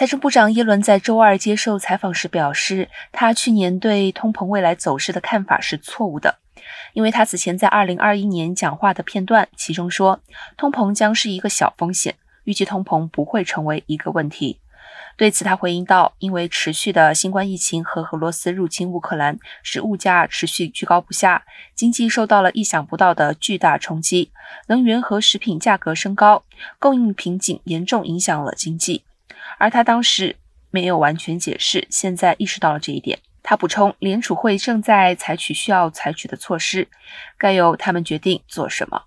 财政部长耶伦在周二接受采访时表示，他去年对通膨未来走势的看法是错误的，因为他此前在2021年讲话的片段，其中说通膨将是一个小风险，预计通膨不会成为一个问题。对此，他回应道：“因为持续的新冠疫情和俄罗斯入侵乌克兰，使物价持续居高不下，经济受到了意想不到的巨大冲击，能源和食品价格升高，供应瓶颈严重影响了经济。”而他当时没有完全解释，现在意识到了这一点。他补充，联储会正在采取需要采取的措施，该由他们决定做什么。